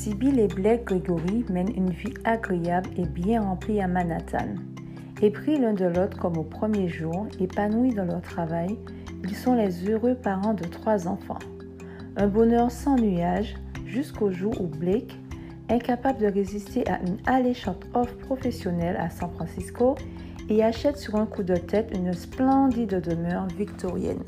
Sibyl et Blake Gregory mènent une vie agréable et bien remplie à Manhattan. Épris l'un de l'autre comme au premier jour, épanouis dans leur travail, ils sont les heureux parents de trois enfants. Un bonheur sans nuage jusqu'au jour où Blake, incapable de résister à une alléchante offre professionnelle à San Francisco, y achète sur un coup de tête une splendide demeure victorienne.